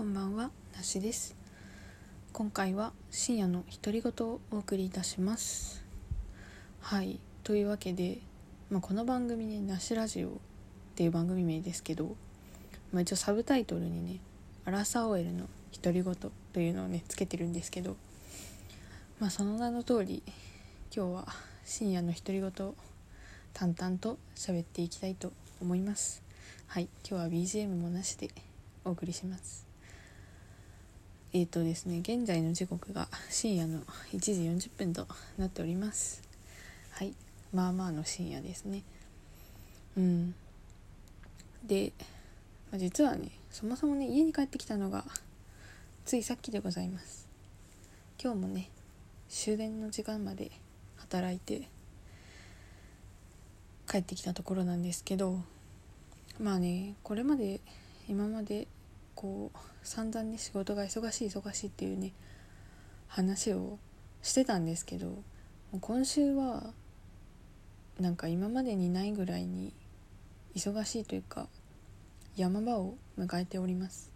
こんばんはなしです。今回は深夜の独り言をお送りいたします。はいというわけで、まあ、この番組ね「なしラジオ」っていう番組名ですけど、まあ、一応サブタイトルにね「アラサー OL の独り言」というのをねつけてるんですけどまあその名の通り今日は深夜の独り言を淡々と喋っていきたいと思います。はい今日は BGM もなしでお送りします。えっ、ー、とですね現在の時刻が深夜の1時40分となっております。はい。まあまあの深夜ですね。うん。で、まあ、実はねそもそもね家に帰ってきたのがついさっきでございます。今日もね終電の時間まで働いて帰ってきたところなんですけどまあねこれまで今までこう散々ね仕事が忙しい忙しいっていうね話をしてたんですけど今週はなんか今までにないぐらいに忙しいというか山場を迎えております。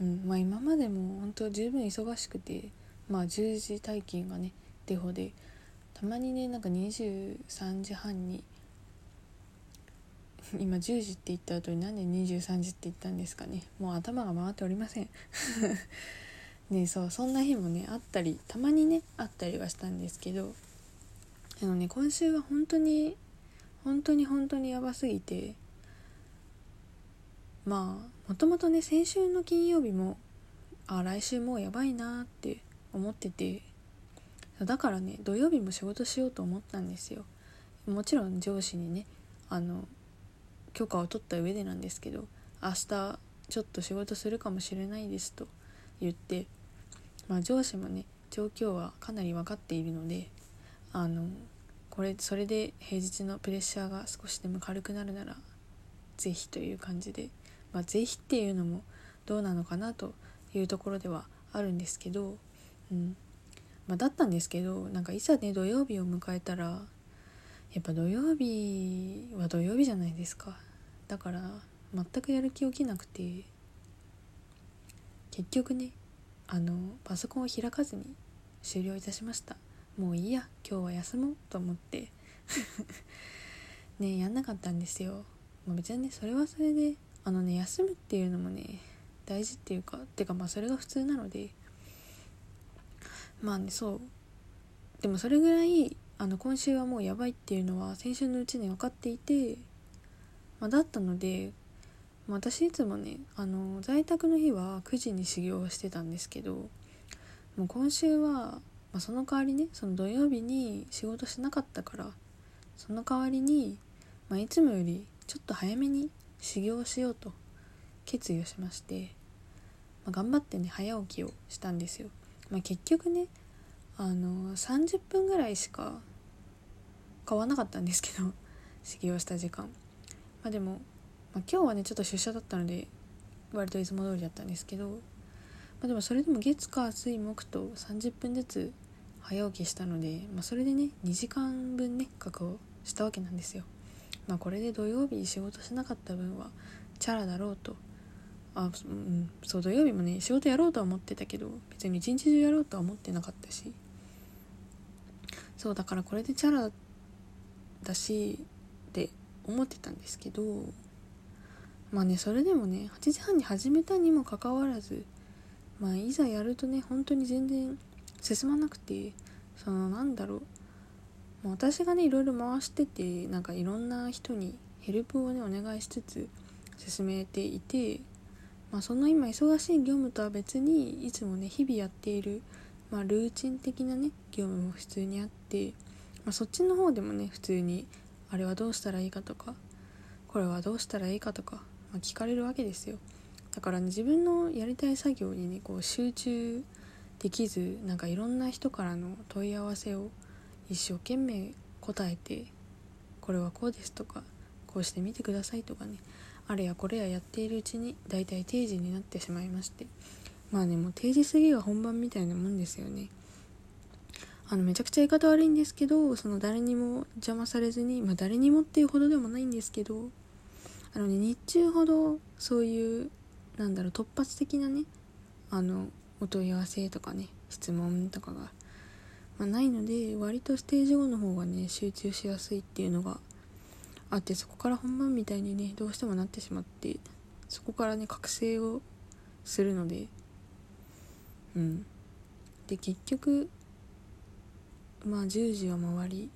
うんまあ、今までも本当十分忙しくて、まあ、10時退勤がねデフォでたまにねなんか23時半に 今10時って言った後に何で23時って言ったんですかね。もう頭が回っておりません。ねそうそんな日もねあったりたまにねあったりはしたんですけどあのね今週は本当に本当に本当にやばすぎてまあもともとね先週の金曜日もあ来週もうやばいなって思っててだからね土曜日も仕事しようと思ったんですよ。もちろん上司にねあの許可を取った上でなんですけど明日ちょっと仕事するかもしれないですと言って、まあ、上司もね状況はかなり分かっているのであのこれそれで平日のプレッシャーが少しでも軽くなるなら是非という感じで、まあ、是非っていうのもどうなのかなというところではあるんですけど、うん。まあ、だったんですけどなんかいざね土曜日を迎えたらやっぱ土曜日は土曜日じゃないですか。だから全くやる気起きなくて結局ねあのパソコンを開かずに終了いたしました。もういいや今日は休もうと思って。ねやんなかったんですよ、まあ、別にねそれはそれであのね休むっていうのもね大事っていうかてかまあそれが普通なので。まあねそう。でもそれぐらいあの今週はもうやばいっていうのは先週のうちに分かっていて、まあ、だったので、ま、私いつもねあの在宅の日は9時に修行をしてたんですけどもう今週は、まあ、その代わりねその土曜日に仕事しなかったからその代わりに、まあ、いつもよりちょっと早めに修行しようと決意をしまして、まあ、頑張ってね早起きをしたんですよ。まあ、結局ねあの30分ぐらいしか変わなかったんですけど 修行した時間まあでも、まあ、今日はねちょっと出社だったので割といつも通りだったんですけど、まあ、でもそれでも月火水木と30分ずつ早起きしたので、まあ、それでね2時間分ね確保したわけなんですよ。まあ、これで土曜日仕事しなかった分はチャラだろうとあ、うん、そう土曜日もね仕事やろうとは思ってたけど別に一日中やろうとは思ってなかったしそうだからこれでチャラだし思ってたんですけどまあねそれでもね8時半に始めたにもかかわらずまあいざやるとね本当に全然進まなくてそのなんだろう、ま、私がねいろいろ回しててなんかいろんな人にヘルプをねお願いしつつ進めていて、まあ、その今忙しい業務とは別にいつもね日々やっている、まあ、ルーチン的なね業務も普通にあってまあ、そっちの方でもね普通にあれはどうしたらいいかとかこれはどうしたらいいかとか、まあ、聞かれるわけですよ。だからね自分のやりたい作業にねこう集中できずなんかいろんな人からの問い合わせを一生懸命答えてこれはこうですとかこうしてみてくださいとかねあれやこれややっているうちに大体定時になってしまいましてまあねもう定時過ぎが本番みたいなもんですよね。あのめちゃくちゃ言い方悪いんですけどその誰にも邪魔されずに、まあ、誰にもっていうほどでもないんですけどあの、ね、日中ほどそういうなんだろう突発的なねあのお問い合わせとかね質問とかが、まあ、ないので割とステージ5の方がね集中しやすいっていうのがあってそこから本番みたいにねどうしてもなってしまってそこからね覚醒をするのでうん。で結局まあ10時は回り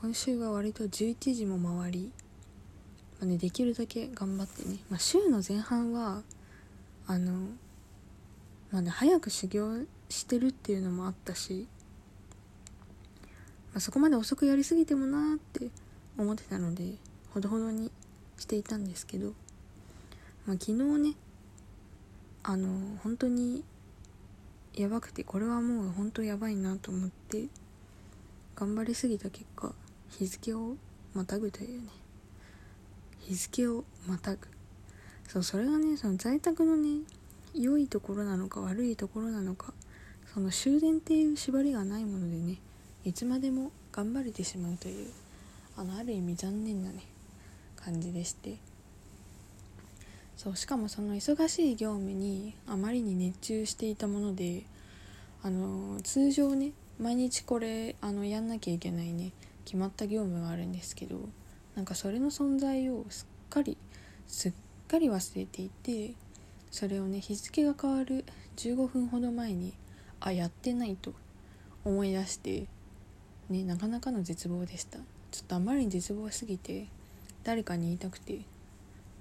今週は割と11時も回り、まあね、できるだけ頑張ってね、まあ、週の前半はあのまあね早く修行してるっていうのもあったし、まあ、そこまで遅くやりすぎてもなーって思ってたのでほどほどにしていたんですけど、まあ、昨日ねあの本当にやばくてこれはもう本当やばいなと思って頑張りすぎた結果日付をまたぐというね。日付をまたぐ。そうそれがねその在宅のね良いところなのか悪いところなのかその終電っていう縛りがないものでねいつまでも頑張れてしまうというあのある意味残念なね感じでして。そうしかもその忙しい業務にあまりに熱中していたものであの通常ね毎日これあのやんなきゃいけないね決まった業務があるんですけどなんかそれの存在をすっかりすっかり忘れていてそれをね日付が変わる15分ほど前にあやってないと思い出してねなかなかの絶望でした。ちょっとあまりに絶望すぎて誰かに言いたくて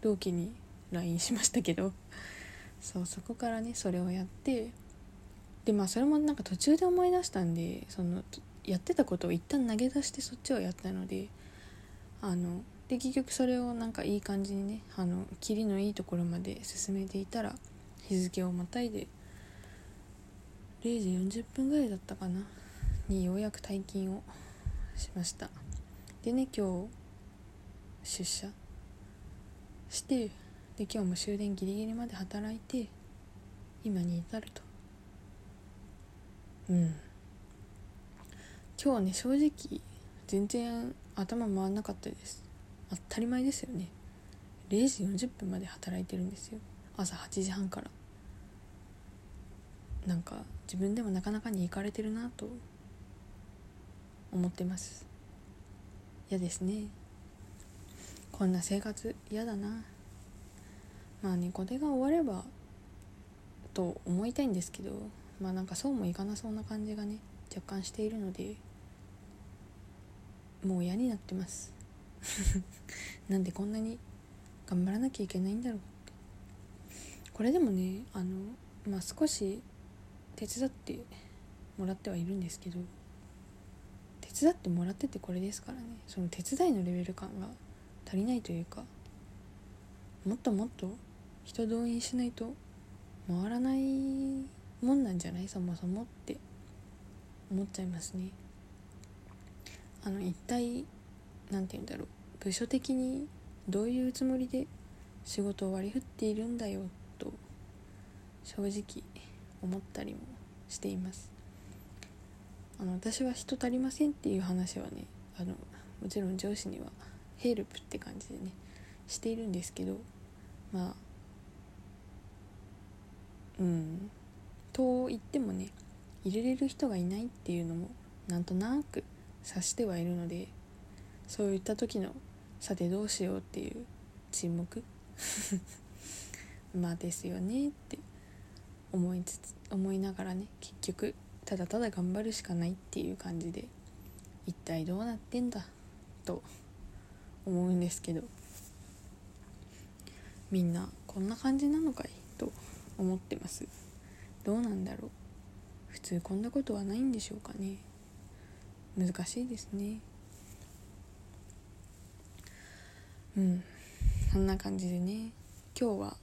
同期に LINE しましたけど。そうそこからねそれをやって。でまあそれもなんか途中で思い出したんでそのやってたことを一旦投げ出してそっちをやったので。あので結局それをなんかいい感じにねあのキリのいいところまで進めていたら日付をまたいで0時40分ぐらいだったかなにようやく退勤をしました。でね今日出社してで今日も終電ギリギリまで働いて今に至ると。うん。今日はね正直全然頭回んなかったです。当たり前ですよね。0時40分まで働いてるんですよ。朝8時半から。なんか自分でもなかなかに行かれてるなと。思ってます。嫌ですね。こんな生活嫌だな。まあねこれが終わればと思いたいんですけどまあなんかそうもいかなそうな感じがね若干しているのでもう嫌になってます。なんでこんなに頑張らなきゃいけないんだろう。ってこれでもねあのまあ少し手伝ってもらってはいるんですけど手伝ってもらっててこれですからねその手伝いのレベル感が足りないというかもっともっと人動員しないと回らないもんなんじゃない？そもそもって。思っちゃいますね。あの一体何て言うんだろう。部署的にどういうつもりで仕事を割り振っているんだよと正直思ったりもしています。あの私は人足りませんっていう話はねあのもちろん上司にはヘルプって感じでねしているんですけどまあうん。と言ってもね入れれる人がいないっていうのもなんとなく察してはいるのでそういった時のさてどうしようっていう沈黙？まあですよねって思いつつ思いながらね結局ただただ頑張るしかないっていう感じで一体どうなってんだと思うんですけどみんなこんな感じなのかい？と思ってます。どうなんだろう。普通こんなことはないんでしょうかね。難しいですね。うん。そんな感じでね。今日は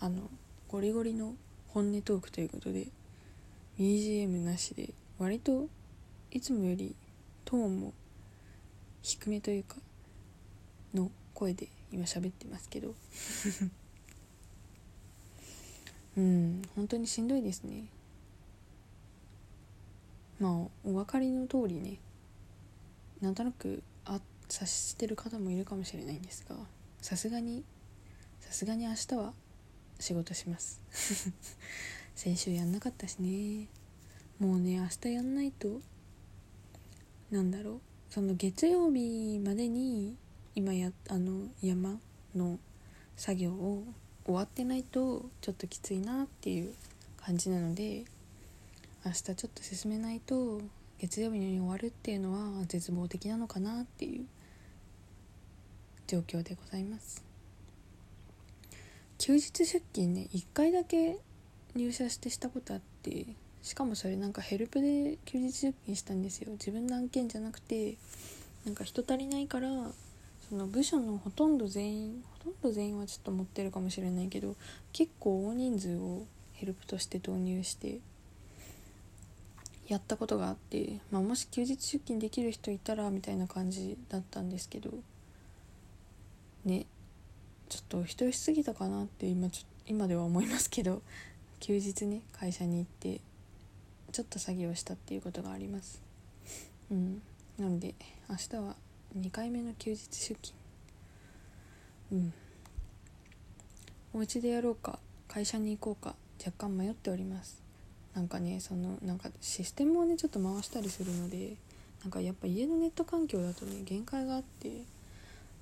あのゴリゴリの本音トークということで BGM なしで割といつもよりトーンも低めというかの声で今喋ってますけど。うん本当にしんどいですね。まあお分かりの通りねなんとなくあ察してる方もいるかもしれないんですがさすがにさすがに明日は仕事します。先週やんなかったしね。もうね明日やんないとなんだろうその月曜日までに今やあの山の作業を終わってないとちょっときついなっていう感じなので明日ちょっと進めないと月曜日に終わるっていうのは絶望的なのかなっていう状況でございます。休日出勤ね1回だけ入社してしたことあってしかもそれなんかヘルプで休日出勤したんですよ。自分の案件じゃなくてなんか人足りないからその部署のほとんど全員ほとんど全員はちょっと持ってるかもしれないけど結構大人数をヘルプとして導入してやったことがあって、まあ、もし休日出勤できる人いたらみたいな感じだったんですけどねちょっと人しすぎたかなって今ちょ今では思いますけど休日ね会社に行ってちょっと作業したっていうことがあります。うん。なので明日は2回目の休日出勤。うん。お家でやろうか。会社に行こうか。若干迷っております。なんかねそのなんかシステムをねちょっと回したりするのでなんかやっぱ家のネット環境だとね限界があって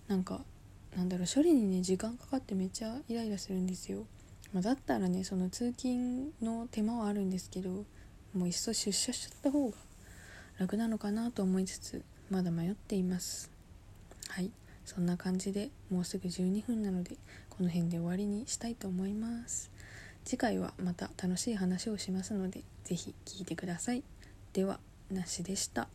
なんかなんだろう処理にね時間かかってめっちゃイライラするんですよ、まあ、だったらねその通勤の手間はあるんですけどもういっそ出社しちゃった方が楽なのかなと思いつつまだ迷っています。はい。そんな感じでもうすぐ12分なのでこの辺で終わりにしたいと思います。次回はまた楽しい話をしますので是非聞いてください。ではなしでした。